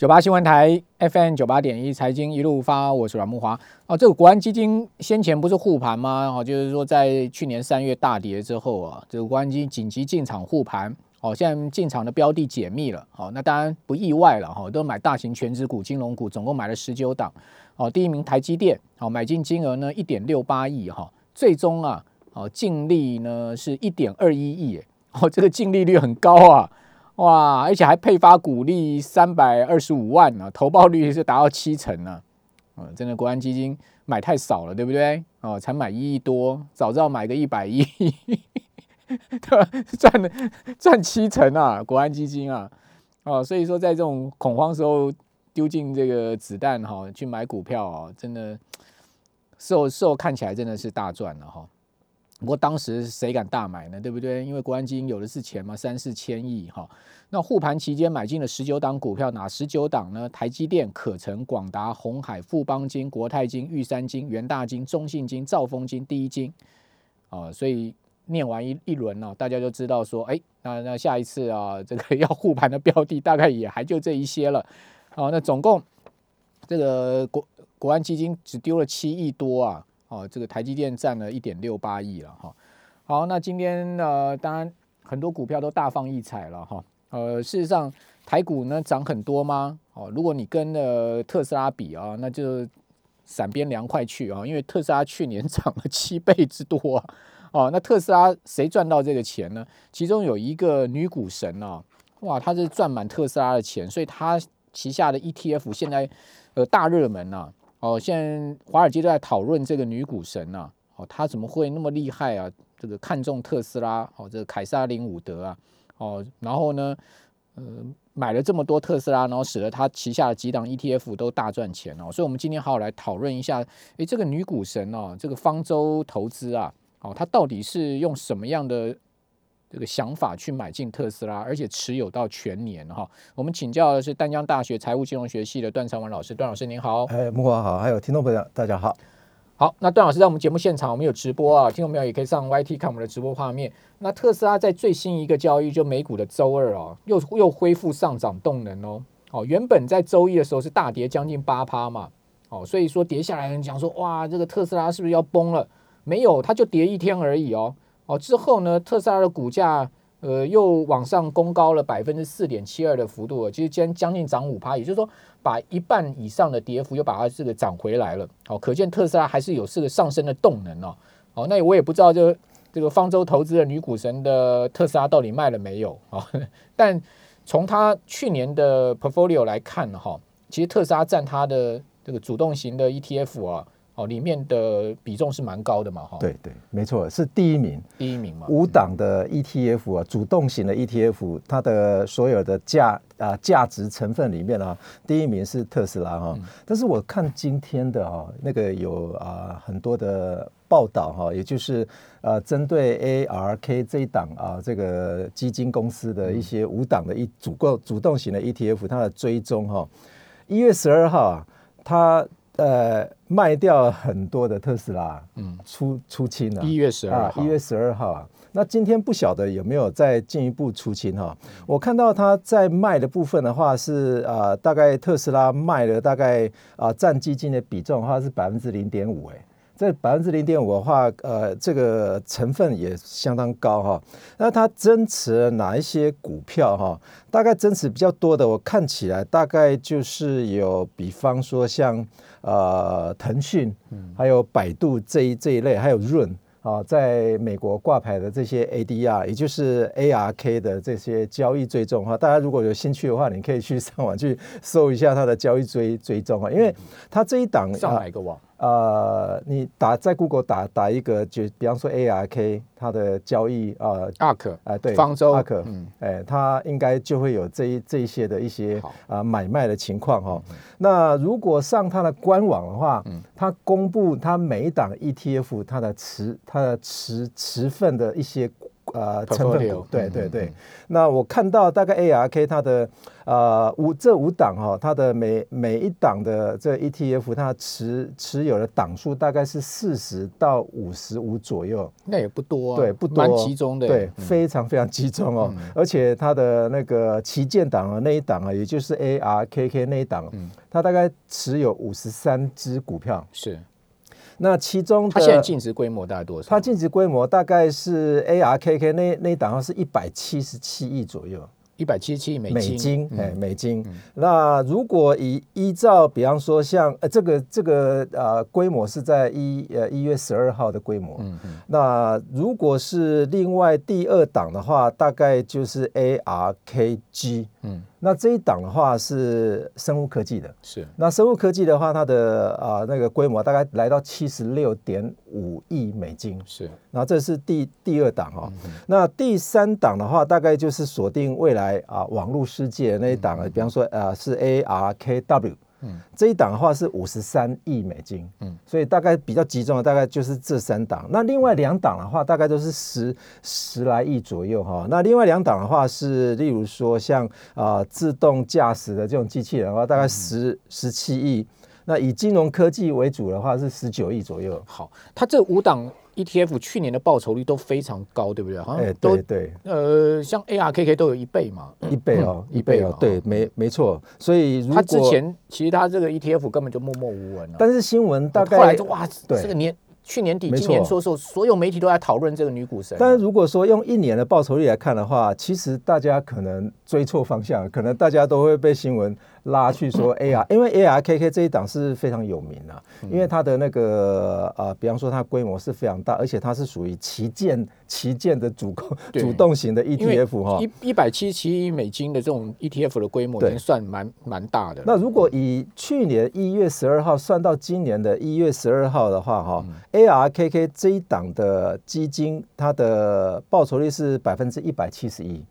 九八新闻台 FM 九八点一财经一路发，我是阮木华。哦，这个国安基金先前不是护盘吗？哦，就是说在去年三月大跌之后啊，这个国安基金紧急进场护盘。哦，现在进场的标的解密了。哦，那当然不意外了。哈，都买大型全值股、金融股，总共买了十九档。哦，第一名台积电，哦，买进金额呢一点六八亿。哈，最终啊，哦，净利呢是一点二一亿。哦，这个净利率很高啊。哇，而且还配发股利三百二十五万呢，投报率是达到七成呢。嗯，真的国安基金买太少了，对不对？哦，才买一亿多，早知道买个一百亿，赚了赚七成啊，国安基金啊，哦，所以说在这种恐慌时候丢进这个子弹哈，去买股票哦，真的，事后事后看起来真的是大赚了哈。不过当时谁敢大买呢？对不对？因为国安基金有的是钱嘛，三四千亿哈。那护盘期间买进了十九档股票，哪十九档呢？台积电、可成、广达、红海、富邦金、国泰金、玉山金、元大金、中信金、兆丰金、第一金。哦，所以念完一一轮呢，大家就知道说，哎，那那下一次啊，这个要护盘的标的大概也还就这一些了。哦，那总共这个国国安基金只丢了七亿多啊。哦，这个台积电占了一点六八亿了哈。好，那今天呃，当然很多股票都大放异彩了哈。呃，事实上台股呢涨很多吗？哦，如果你跟呃特斯拉比啊，那就闪边凉快去啊，因为特斯拉去年 涨了七倍之多啊。哦，那特斯拉谁赚到这个钱呢？其中有一个女股神啊，哇，她是赚满特斯拉的钱，所以她旗下的 ETF 现在呃大热门呐。哦，现在华尔街都在讨论这个女股神呐，哦，她怎么会那么厉害啊？这个看中特斯拉，哦，这个凯撒林伍德啊，哦，然后呢，呃，买了这么多特斯拉，然后使得他旗下的几档 ETF 都大赚钱哦。所以，我们今天好好来讨论一下，诶，这个女股神哦，这个方舟投资啊，哦，她到底是用什么样的？这个想法去买进特斯拉，而且持有到全年哈。我们请教的是丹江大学财务金融学系的段长文老师，段老师您好。哎，木华好，还有听众朋友大家好。好，那段老师在我们节目现场，我们有直播啊，听众朋友也可以上 YT 看我们的直播画面。那特斯拉在最新一个交易就美股的周二哦，又又恢复上涨动能哦。哦，原本在周一的时候是大跌将近八趴嘛。哦，所以说跌下来人讲说，哇，这个特斯拉是不是要崩了？没有，它就跌一天而已哦。哦，之后呢，特斯拉的股价呃又往上攻高了百分之四点七二的幅度，其实将将近涨五趴，也就是说把一半以上的跌幅又把它这个涨回来了。好，可见特斯拉还是有这个上升的动能哦。好，那我也不知道这这个方舟投资的女股神的特斯拉到底卖了没有啊？但从他去年的 portfolio 来看哈，其实特斯拉占它的这个主动型的 ETF 啊。哦，里面的比重是蛮高的嘛，哈。对对，没错，是第一名，第一名嘛。五档的 ETF 啊，主动型的 ETF，它的所有的价啊价值成分里面啊，第一名是特斯拉哈。但是我看今天的哈那个有啊很多的报道哈，也就是呃针对 ARK 这一档啊这个基金公司的一些五档的一主构主动型的 ETF，它的追踪哈，一月十二号啊，它。呃，卖掉很多的特斯拉，嗯，出出清了。一月十二号，一月十二号啊。那今天不晓得有没有再进一步出清哈？我看到他在卖的部分的话是啊，大概特斯拉卖了大概啊占基金的比重的话是百分之零点五哎。这百分之零点五的话，呃，这个成分也相当高哈。那它增持哪一些股票哈？大概增持比较多的，我看起来大概就是有，比方说像呃腾讯，还有百度这一这一类，还有润啊，在美国挂牌的这些 ADR，也就是 ARK 的这些交易追踪哈。大家如果有兴趣的话，你可以去上网去搜一下它的交易追追踪啊，因为它这一档上哪一个网？呃，你打在 Google 打打一个，就比方说 ARK 它的交易啊，ARK 哎对，方舟 ARK，嗯，哎，它应该就会有这一这一些的一些啊买卖的情况哈。那如果上它的官网的话，它公布它每一档 ETF 它的持它的持持份的一些。呃成分股，对对对。那我看到大概 ARK 它的呃五这五档哈、它的每每一档的这 ETF 它持持有的档数大概是四十到五十五左右，那也不多、啊，对，不多，蛮集中的，对，嗯非常非常集中哦。而且它的那个旗舰档啊那一档啊，也就是 ARKK 那一档，嗯它大概持有五十三只股票。是。那其中的它现在净值规模大概多少？它净值规模大概是 ARKK 那那一档号是一百七十七亿左右。一百七十七亿美美金，嗯哎，美金。那如果以依照，比方说像呃这个这个呃规模是在一呃一月十二号的规模，嗯嗯，那如果是另外第二档的话，大概就是 ARKG，嗯，那这一档的话是生物科技的。是。那生物科技的话，它的啊、那个规模大概来到七十六点五亿美金，是，然后这是第第二档嗯哈、那第三档的话，大概就是锁定未来啊网络世界那一档啊，比方说呃是 ARKW，嗯这一档的话是五十三亿美金，嗯所以大概比较集中的大概就是这三档。那另外两档的话，大概都是十十来亿左右哈。那另外两档的话是，例如说像啊、自动驾驶的这种机器人的话，大概十十七亿。那以金融科技为主的话是十九亿左右。好，它这五档 ETF 去年的报酬率都非常高，对不对？好哎、像都、对对。呃，像 ARKK 都有一倍嘛。一倍哦，嗯一倍哦对，没没错。所以如它之，前其实他这个 ETF 根本就默默无闻了、但是新闻大概后来就，哇，对这个年去年底、今年初的时候，所有媒体都在讨论这个女股神啊。但是如果说用一年的报酬率来看的话，其实大家可能追错方向，可能大家都会被新闻拉去说 AR，因为 ARKK 这一档是非常有名啊，因为它的那个呃，比方说它规模是非常大，而且它是属于旗舰旗舰的主控主动型的 ETF 哈。一一百七十七亿美金的这种 ETF 的规模已对。经算蛮蛮大的。那如果以去年一月十二号算到今年的一月十二号的话，哈、a 嗯 r k k 这一档的基金，它的报酬率是百分之一百七十一，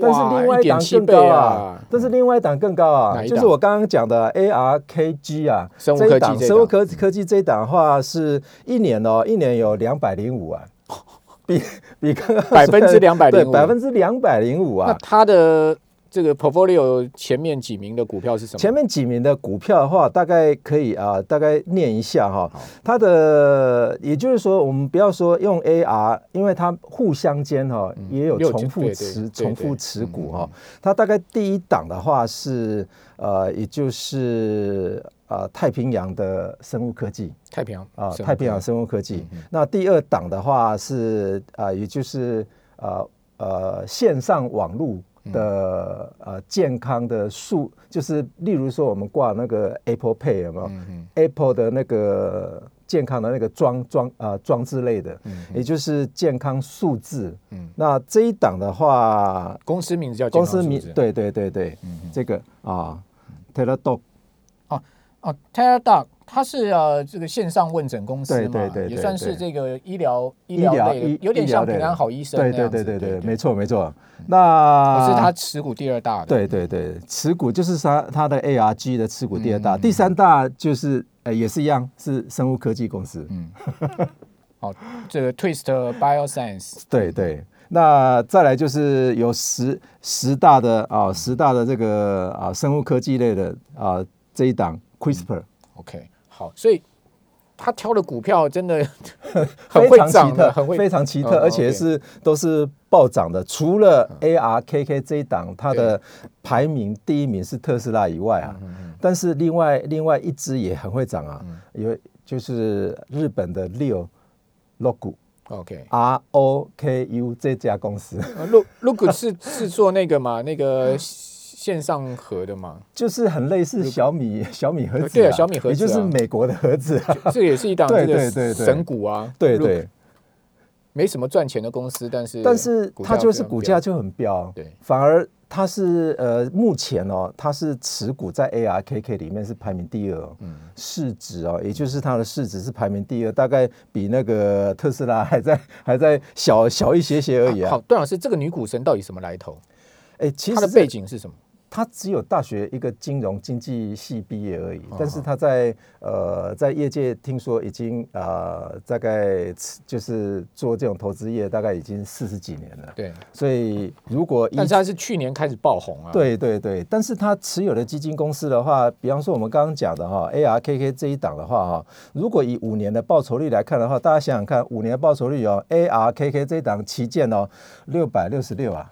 但是另外一档更高啊，但是另外一档更高啊，就是我刚刚讲的 ARKG 啊，生物科技生物科科技这一档的话，是一年哦，一年有两百零五啊，比比刚刚百分之两百对百分之两百零五啊。那，它的这个 portfolio 前面几名的股票是什么？前面几名的股票的话，大概可以啊、大概念一下哈。它的也就是说，我们不要说用 AR，因为它互相间哈、也有重复持重复持股嗯哈。它大概第一档的话是呃，也就是呃太平洋的生物科技。太平洋啊，太平洋生物科技。那第二档的话是啊、也就是呃呃线上网络的、呃健康的数，就是例如说我们挂那个 Apple Pay 有没有、嗯嗯 a p p l e 的那个健康的那个装装啊装置类的，也就是健康数字。嗯。那这一档的话，公司名字叫公司名对对对对，这个啊 Teladoc 哦 t e r d o c 它是呃这个线上问诊公司嘛，对对对对也算是对。这个医疗医医疗疗类，有点像平安好医生对对对对对，没错没错。那我是它持股第二大的，对对对，持股就是它它的 ARG 的持股第二嗯。大，第三大就是呃也是一样是生物科技公司。嗯。好，这个 Twist Bioscience 对对，那再来就是有十十大的啊十大的这个啊生物科技类的啊这一档 CRISPR。OK 好，所以他挑的股票真的很会涨的，很会非常奇特，嗯而且是都是暴涨的。除了 ARKK 这一档，它的排名第一名是特斯拉以外啊，嗯但是另外另外一只也很会涨啊，有就是日本的六 Logu OK。R O K U 这家公司，呃 Look Look 是是做那个嘛，那个 线上盒的嘛，就是很类似小米小米盒子、啊，对啊小米盒子啊。也就是美国的盒子啊，这也是一档对这个对对对。神股啊。对对，没什么赚钱的公司，但是但是它就是股价就很飙，对。反而它是呃目前哦，它是持股在 ARKK 里面是排名第二、哦，嗯。市值哦，也就是它的市值是排名第二，大概比那个特斯拉还在 还在小小一些些而已啊。好，段老师，这个女股神到底什么来头？哎，其她的实背景是什么？他只有大学一个金融经济系毕业而已，但是他在呃在业界听说已经呃大概就是做这种投资业大概已经四十几年了。对，所以如果但是他是去年开始爆红啊。对对对，但是他持有的基金公司的话，比方说我们刚刚讲的哈 ARKK 这一档的话哈，如果以五年的报酬率来看的话，大家想想看，五年的报酬率哦，ARKK 这一档旗舰哦，六百六十六啊。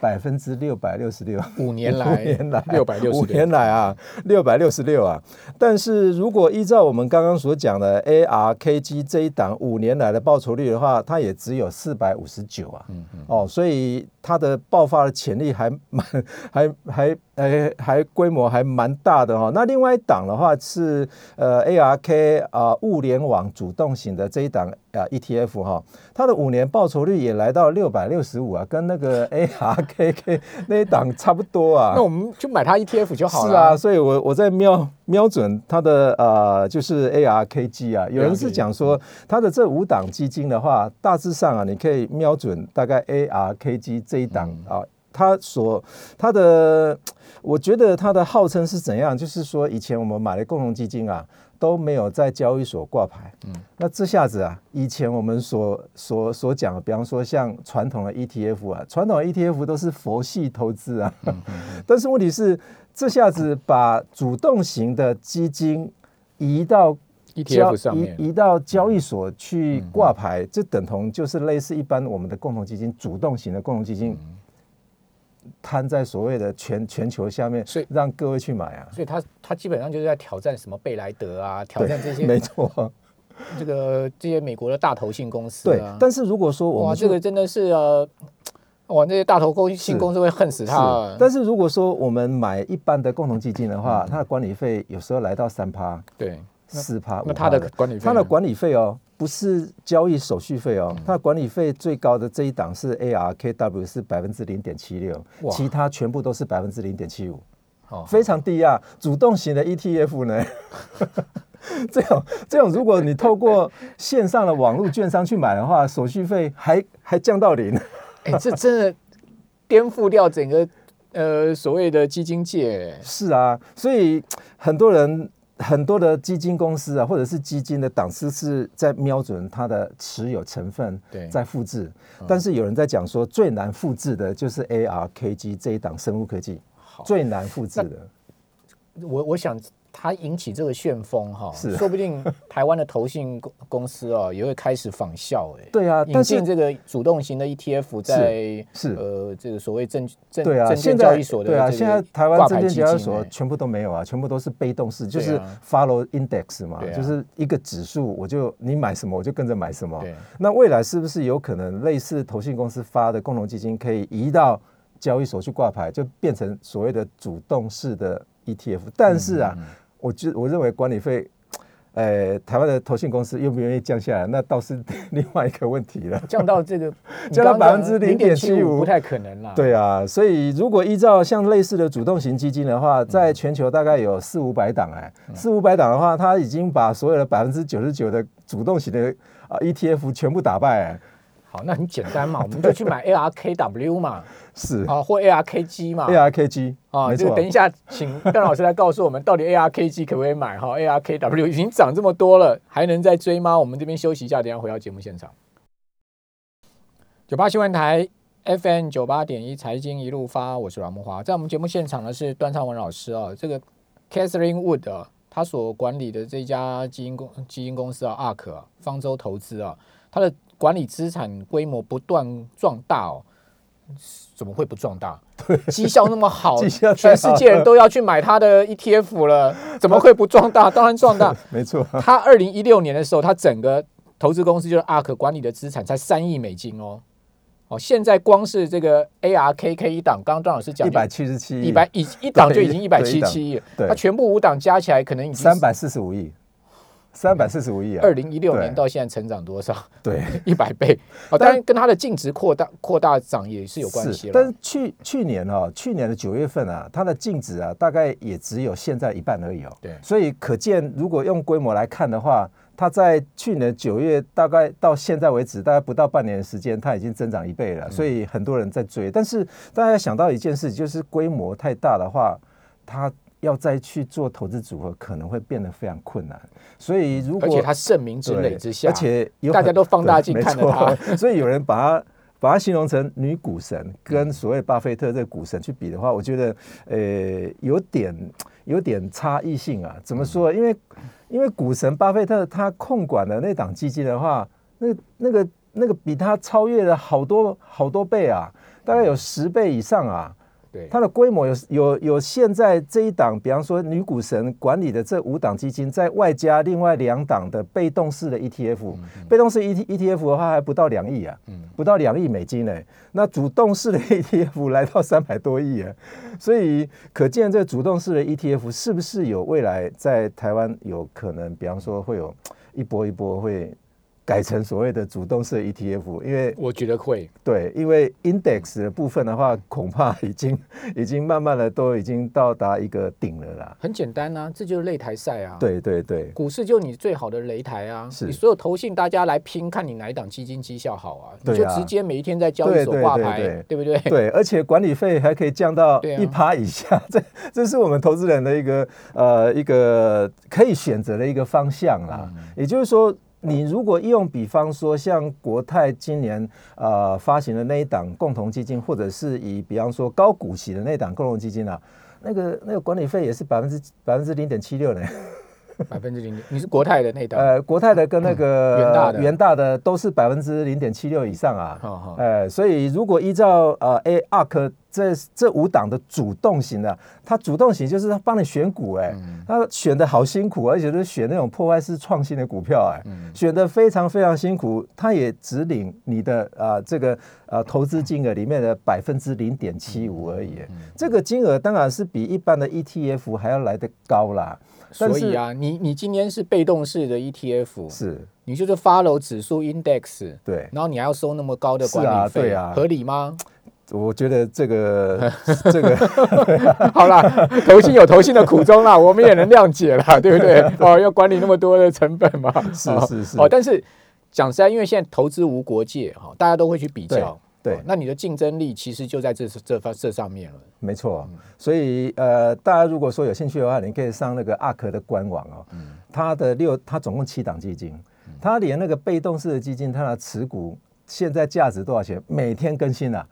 百分之六百六十六，五年来，五年来六百六十五年来啊，六百六十六啊。但是如果依照我们刚刚所讲的 ARKG 这一档五年来的报酬率的话，它也只有四百五十九啊。嗯嗯。哦，所以它的爆发的潜力还蛮，还还还还规模还蛮大的哈。那另外一档的话是呃 ARK 啊物联网主动型的这一档。啊，ETF 哈，它的五年报酬率也来到六百六十五啊，跟那个 ARKK 那一档差不多啊。那我们就买它 ETF 就好了。是啊，所以我我在瞄瞄准它的呃，就是 ARKG 啊。有人是讲说，它的这五档基金的话，大致上啊，你可以瞄准大概 ARKG 这一档啊，它所它的，我觉得它的号称是怎样？就是说，以前我们买的共同基金啊。都没有在交易所挂牌，嗯，那这下子啊，以前我们所所所讲的，比方说像传统的 ETF 啊，传统的 ETF 都是佛系投资啊，但是问题是，这下子把主动型的基金移到 ETF 上面，移到交易所去挂牌，这等同就是类似一般我们的共同基金，主动型的共同基金。摊在所谓的全全球下面，所以让各位去买啊。所以他他基本上就是在挑战什么贝莱德啊，挑战这些没错，这个这些美国的大投信公司。对，但是如果说我们这个真的是呃，哇，那些大投信公司会恨死他。但是如果说我们买一般的共同基金的话，它的管理费有时候来到三趴，对，四趴，那它的管理费，它的管理费哦。不是交易手续费哦，它管理费最高的这一档是 ARKW 是百分之零点七六，其他全部都是百分之零点七五，非常低啊。主动型的 ETF 呢，这种这种，如果你透过线上的网络券商去买的话，手续费还还降到零。哎，这真的颠覆掉整个呃所谓的基金界。是啊，所以很多人。很多的基金公司啊，或者是基金的档次是在瞄准它的持有成分，在复制。但是有人在讲说，最难复制的就是 ARKG 这一档生物科技，最难复制的。我我想。它引起这个旋风哈，说不定台湾的投信公公司哦 也会开始仿效哎。对啊，引进这个主动型的 ETF 在是呃这个所谓证证证券交易所的对啊，现在台湾证券交易所全部都没有啊，全部都是被动式，就是 follow index 嘛，就是一个指数，我就你买什么我就跟着买什么。那未来是不是有可能类似投信公司发的共同基金可以移到交易所去挂牌，就变成所谓的主动式的 ETF？但是啊。我觉我认为管理费，呃，台湾的投信公司愿不愿意降下来，那倒是 另外一个问题了。降到这个 降到百分之零点七五，不太可能啦。对啊，所以如果依照像类似的主动型基金的话，在全球大概有四五百档哎，四五百档的话，它已经把所有的百分之九十九的主动型的啊 ETF 全部打败。好，那很简单嘛，我们就去买 ARKW 嘛。是啊，或 ARKG 嘛，ARKG 啊，就等一下，请邓老师来告诉我们，到底 ARKG 可不可以买？哈，ARKW 已经涨这么多了，还能再追吗？我们这边休息一下，等下回到节目现场。九八新闻台 FM 九八点一财经一路发，我是阮木华，在我们节目现场的是段昌文老师啊，这个 Catherine Wood 啊，他所管理的这家基因公基因公司啊，ARK 方舟投资啊，它的管理资产规模不断壮大哦。怎么会不壮大？绩效那么好，全世界人都要去买它的 ETF 了，怎么会不壮大？当然壮大，没错。他二零一六年的时候，他整个投资公司就是 ARK 管理的资产才三亿美金哦。哦，现在光是这个 ARKK 一档，刚刚张老师讲一百七十七亿，一百一一档就已经一百七十七亿，它全部五档加起来可能已经三百四十五亿。三百四十五亿啊！二零一六年到现在成长多少？对，一百倍。哦，当然跟它的净值扩大扩大涨也是有关系了。但是去去年哦，去年的九月份啊，它的净值啊，大概也只有现在一半而已哦。对，所以可见，如果用规模来看的话，它在去年九月大概到现在为止，大概不到半年的时间，它已经增长一倍了，所以很多人在追。但是大家想到一件事，就是规模太大的话，它要再去做投资组合，可能会变得非常困难。所以如果而且它盛名之累之下，而且有大家都放大镜看着它，所以有人把他。把它形容成女股神，跟所谓巴菲特这个股神去比的话，我觉得呃有点有点差异性啊。怎么说？因为因为股神巴菲特他控管的那档基金的话，那那个那个比他超越了好多好多倍啊，大概有十倍以上啊。它的规模有有有现在这一档，比方说女股神管理的这五档基金，在外加另外两档的被动式的 ETF，被动式 E T ETF 的话还不到两亿啊，不到两亿美金呢。那主动式的 ETF 来到三百多亿啊，所以可见这主动式的 ETF 是不是有未来在台湾有可能，比方说会有一波一波会。改成所谓的主动式 ETF，因为我觉得会对，因为 index 的部分的话，恐怕已经已经慢慢的都已经到达一个顶了啦。很简单啊，这就是擂台赛啊。对对对，股市就你最好的擂台啊，你所有投信大家来拼，看你哪一档基金绩效好啊，你就直接每一天在交易所挂牌，对不对？对，而且管理费还可以降到一趴以下，这 这是我们投资人的一个呃一个可以选择的一个方向啦。也就是说。你如果用比方说像国泰今年呃发行的那一档共同基金，或者是以比方说高股息的那档共同基金啊，那个那个管理费也是百分之百分之零点七六呢。百分之零点，你是国泰的那档？呃，国泰的跟那个元大的元大的都是百分之零点七六以上啊。呃，所以如果依照呃 A ARK 这这五档的主动型的，它主动型就是他帮你选股，哎，他选的好辛苦，而且是选那种破坏式创新的股票，哎，选的非常非常辛苦，他也只领你的啊这个呃投资金额里面的百分之零点七五而已。这个金额当然是比一般的 ETF 还要来得高啦。所以啊，你你今天是被动式的 ETF，是，你就是 follow 指数 index，对，然后你还要收那么高的管理费，对啊，合理吗？我觉得这个 这个 好啦，投信有投信的苦衷啦，我们也能谅解啦，对不对？哦，要管理那么多的成本嘛，是是是。哦，但是讲实在，因为现在投资无国界哈，大家都会去比较。对，那你的竞争力其实就在这这方这上面了。没错，所以呃，大家如果说有兴趣的话，你可以上那个阿克的官网哦。嗯。它的六，它总共七档基金，它连那个被动式的基金，它的持股现在价值多少钱？每天更新啊。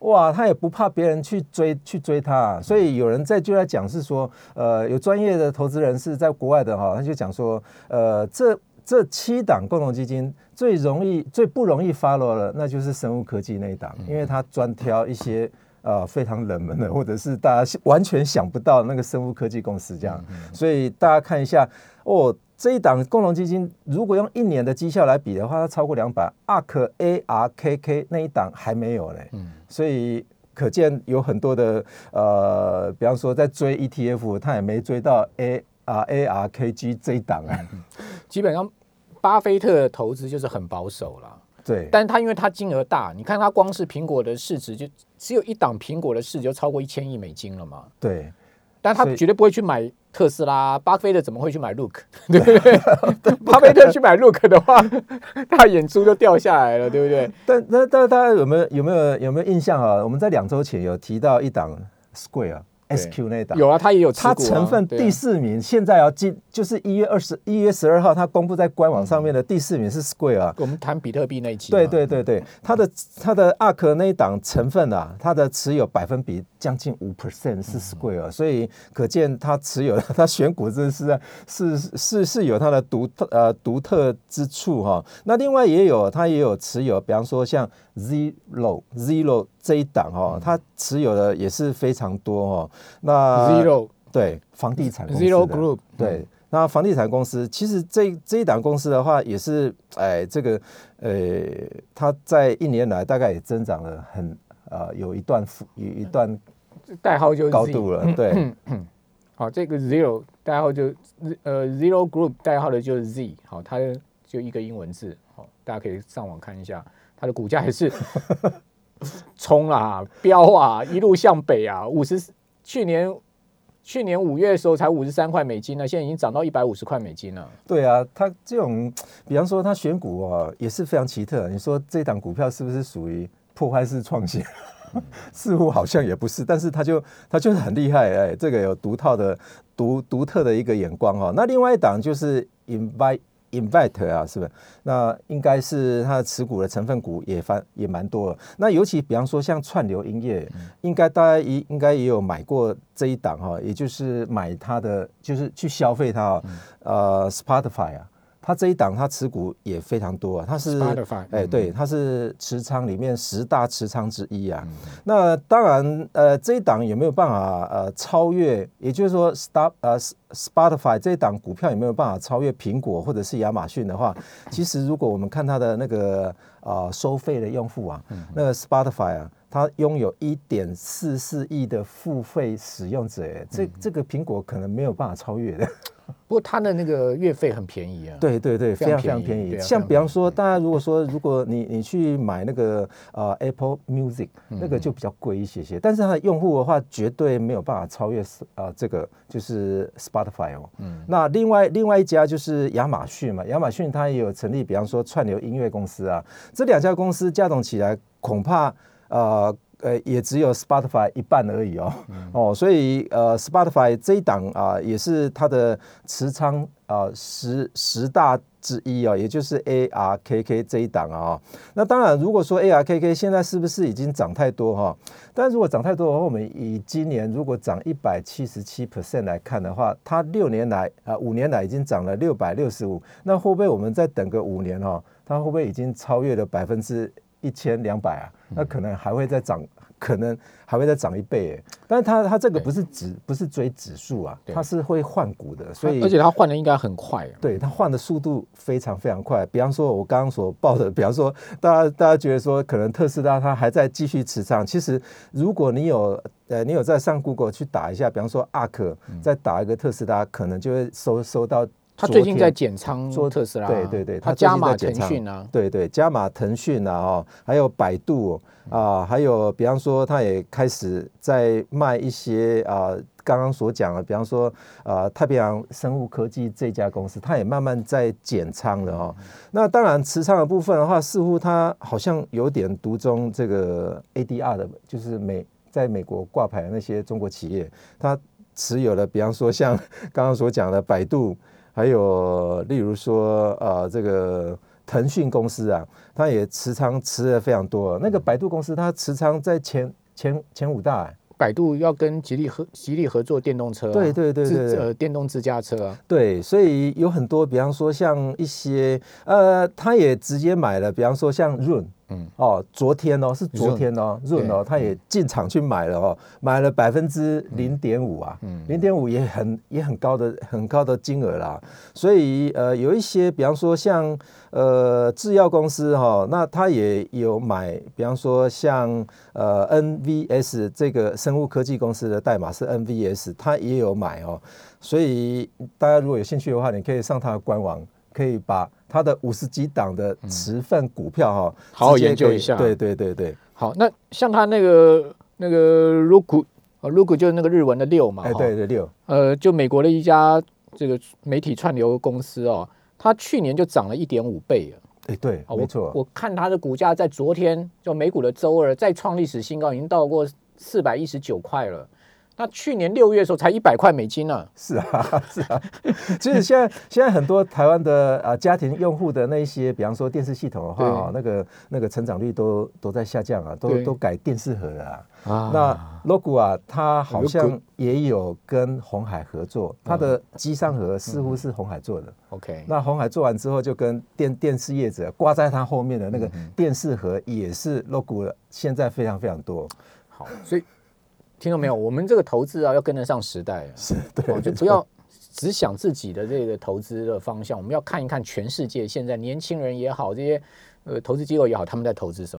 嗯。哇，他也不怕别人去追去追他，所以有人在就在讲是说，呃，有专业的投资人是在国外的哈，他就讲说，呃，这。这七档共同基金最容易、最不容易 follow 了，那就是生物科技那一档，因为他专挑一些呃非常冷门的，或者是大家完全想不到那个生物科技公司这样。所以大家看一下哦，这一档共同基金如果用一年的绩效来比的话，它超过两百。ARK A R K K 那一档还没有嘞，所以可见有很多的呃，比方说在追 ETF，他也没追到 A R A R K G 这一档啊，基本上。巴菲特的投资就是很保守了，对，但他因为他金额大，你看他光是苹果的市值就只有一档苹果的市值就超过一千亿美金了嘛，对，但他绝对不会去买特斯拉，巴菲特怎么会去买 Look，对不对？巴菲特去买 Look 的话，他眼珠就掉下来了，对不对？但那但大家有没有有没有有没有印象啊？我们在两周前有提到一档 Square。Q 那档有啊，它也有它成分第四名，现在要进就是一月二十一月十二号，它公布在官网上面的第四名是 Square 啊。我们谈比特币那一期。对对对对，它的它的 ARK 那一档成分啊，它的持有百分比将近五 percent 是 Square，所以可见它持有 它选股真是是是是有它的独特呃独特之处哈。那另外也有它也有持有，比方说像 Zero Zero。这一档哦，它持有的也是非常多哦。那 Zero 对房地产 Zero Group 对，那房地产公司其实这这一档公司的话，也是哎，这个呃，它在一年来大概也增长了很呃，有一段有一段代号就高度了。对，好，这个 Zero 代号就呃 Zero Group 代号的就是 Z，好，它就一个英文字，好，大家可以上网看一下，它的股价也是。冲啊，飙啊，一路向北啊！五十，去年去年五月的时候才五十三块美金呢，现在已经涨到一百五十块美金了。对啊，它这种，比方说它选股哦，也是非常奇特。你说这档股票是不是属于破坏式创新？似乎好像也不是，但是他就他就是很厉害，哎，这个有独套的独独特的一个眼光哦。那另外一档就是 invite。Invite 啊，是不是？那应该是它的持股的成分股也翻也蛮多了。那尤其比方说像串流音乐，应该大家也应该也有买过这一档哈，也就是买它的，就是去消费它啊。呃，Spotify 啊。它这一档，它持股也非常多啊，它是哎，对，它是持仓里面十大持仓之一啊。那当然，呃，这一档有没有办法呃超越？也就是说，Stop 呃 Spotify 这一档股票有没有办法超越苹果或者是亚马逊的话？其实，如果我们看它的那个啊收费的用户啊，那个 Spotify 啊。它拥有一点四四亿的付费使用者，这这个苹果可能没有办法超越的。不过它的那个月费很便宜啊。对对对，非常非常便宜。像比方说，大家如果说如果你你去买那个呃 Apple Music，那个就比较贵一些些，但是它的用户的话，绝对没有办法超越呃这个就是 Spotify 哦。嗯。那另外另外一家就是亚马逊嘛，亚马逊它也有成立，比方说串流音乐公司啊，这两家公司加总起来恐怕。呃呃，也只有 Spotify 一半而已哦，哦，所以呃，Spotify 这一档啊，也是它的持仓啊十十大之一哦，也就是 ARKK 这一档啊。那当然，如果说 ARKK 现在是不是已经涨太多哈？但如果涨太多的话，我们以今年如果涨一百七十七 percent 来看的话，它六年来啊五年来已经涨了六百六十五，那会不会我们再等个五年哈？它会不会已经超越了百分之？一千两百啊，那可能还会再涨，可能还会再涨一倍诶。但是它它这个不是指不是追指数啊，它是会换股的，所以而且它换的应该很快。对，它换的速度非常非常快。比方说，我刚刚所报的，比方说，大家大家觉得说，可能特斯拉它还在继续持仓。其实，如果你有呃，你有在上 Google 去打一下，比方说 ARK，再打一个特斯拉，可能就会收收到。他最近在减仓做特斯拉，对对对，他加码腾讯啊，对对，加码腾讯啊，哦，还有百度啊，还有比方说，他也开始在卖一些啊，刚刚所讲的，比方说啊，太平洋生物科技这家公司，它也慢慢在减仓了哦。那当然，持仓的部分的话，似乎它好像有点独中这个 ADR 的，就是美在美国挂牌的那些中国企业，它持有了，比方说像 刚刚所讲的百度。还有，例如说，呃，这个腾讯公司啊，它也持仓持的非常多。那个百度公司，它持仓在前前前五大。百度要跟吉利合吉利合作电动车，对对对对，呃，电动自驾车啊。对，所以有很多，比方说像一些，呃，他也直接买了，比方说像润。嗯哦，昨天哦是昨天哦，润哦，他也进场去买了哦，买了百分之零点五啊，零点五也很也很高的很高的金额啦。所以呃有一些比方说像呃制药公司哈，那他也有买，比方说像呃 NVS 这个生物科技公司的代码是 NVS，他也有买哦。所以大家如果有兴趣的话，你可以上他的官网，可以把。它的五十几档的持份股票哈，好好研究一下。对对对对，好，那像它那个那个 Roku 啊，Roku 就是那个日文的六嘛，哎对对六，呃，就美国的一家这个媒体串流公司哦，它去年就涨了一点五倍啊，哎对，没错，我看它的股价在昨天就美股的周二再创历史新高，已经到过四百一十九块了。那去年六月的时候才一百块美金呢。是啊，是啊。其实现在现在很多台湾的啊家庭用户的那一些，比方说电视系统的话，那个那个成长率都都在下降啊，都都改电视盒了啊。那 logo 啊，它好像也有跟红海合作，它的机上盒似乎是红海做的。OK。那红海做完之后，就跟电电视业者挂在它后面的那个电视盒也是 logo，现在非常非常多。好，所以。听到没有？我们这个投资啊，要跟得上时代啊，是对，就不要只想自己的这个投资的方向，我们要看一看全世界现在年轻人也好，这些呃投资机构也好，他们在投资什么。